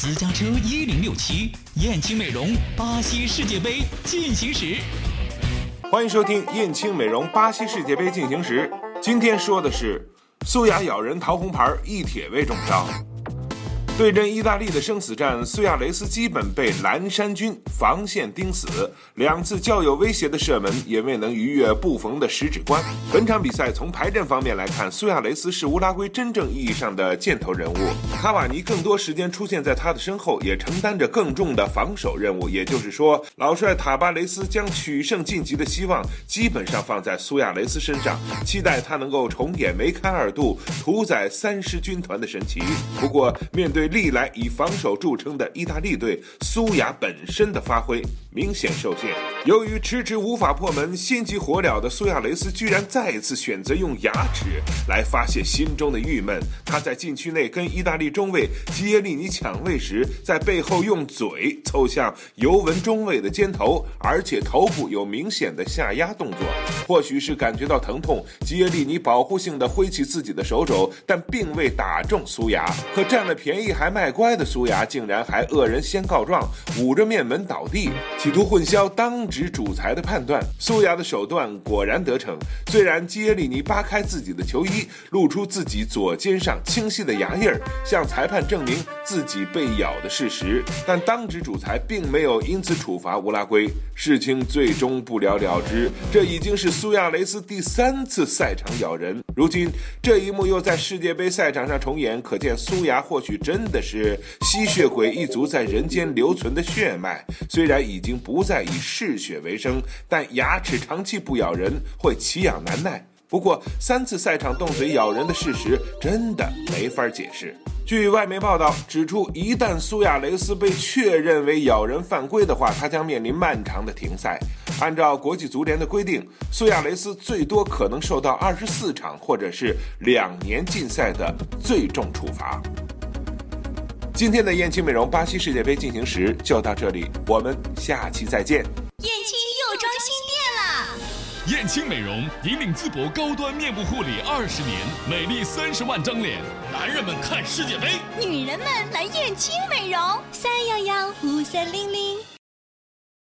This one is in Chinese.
私家车一零六七，燕青美容巴西世界杯进行时。欢迎收听燕青美容巴西世界杯进行时。今天说的是苏雅咬人桃红牌，一铁未中招。对阵意大利的生死战，苏亚雷斯基本被蓝山军防线盯死，两次较有威胁的射门也未能逾越布冯的十指关。本场比赛从排阵方面来看，苏亚雷斯是乌拉圭真正意义上的箭头人物，卡瓦尼更多时间出现在他的身后，也承担着更重的防守任务。也就是说，老帅塔巴雷斯将取胜晋级的希望基本上放在苏亚雷斯身上，期待他能够重演梅开二度、屠宰三狮军团的神奇。不过，面对历来以防守著称的意大利队，苏亚本身的发挥明显受限。由于迟迟无法破门，心急火燎的苏亚雷斯居然再一次选择用牙齿来发泄心中的郁闷。他在禁区内跟意大利中卫基耶利尼抢位时，在背后用嘴凑向尤文中卫的肩头，而且头部有明显的下压动作。或许是感觉到疼痛，基耶利尼保护性的挥起自己的手肘，但并未打中苏牙。可占了便宜还卖乖的苏牙，竟然还恶人先告状，捂着面门倒地，企图混淆当值主裁的判断。苏牙的手段果然得逞，虽然基耶利尼扒开自己的球衣，露出自己左肩上清晰的牙印儿，向裁判证明自己被咬的事实，但当值主裁并没有因此处罚乌拉圭。事情最终不了了之，这已经是苏亚雷斯第三次赛场咬人。如今这一幕又在世界杯赛场上重演，可见苏牙或许真的是吸血鬼一族在人间留存的血脉。虽然已经不再以嗜血为生，但牙齿长期不咬人会奇痒难耐。不过三次赛场动嘴咬人的事实真的没法解释。据外媒报道指出，一旦苏亚雷斯被确认为咬人犯规的话，他将面临漫长的停赛。按照国际足联的规定，苏亚雷斯最多可能受到二十四场或者是两年禁赛的最重处罚。今天的燕青美容巴西世界杯进行时就到这里，我们下期再见。燕青又装新店了！燕青美容引领淄博高端面部护理二十年，美丽三十万张脸，男人们看世界杯，女人们来燕青美容，三幺幺五三零零。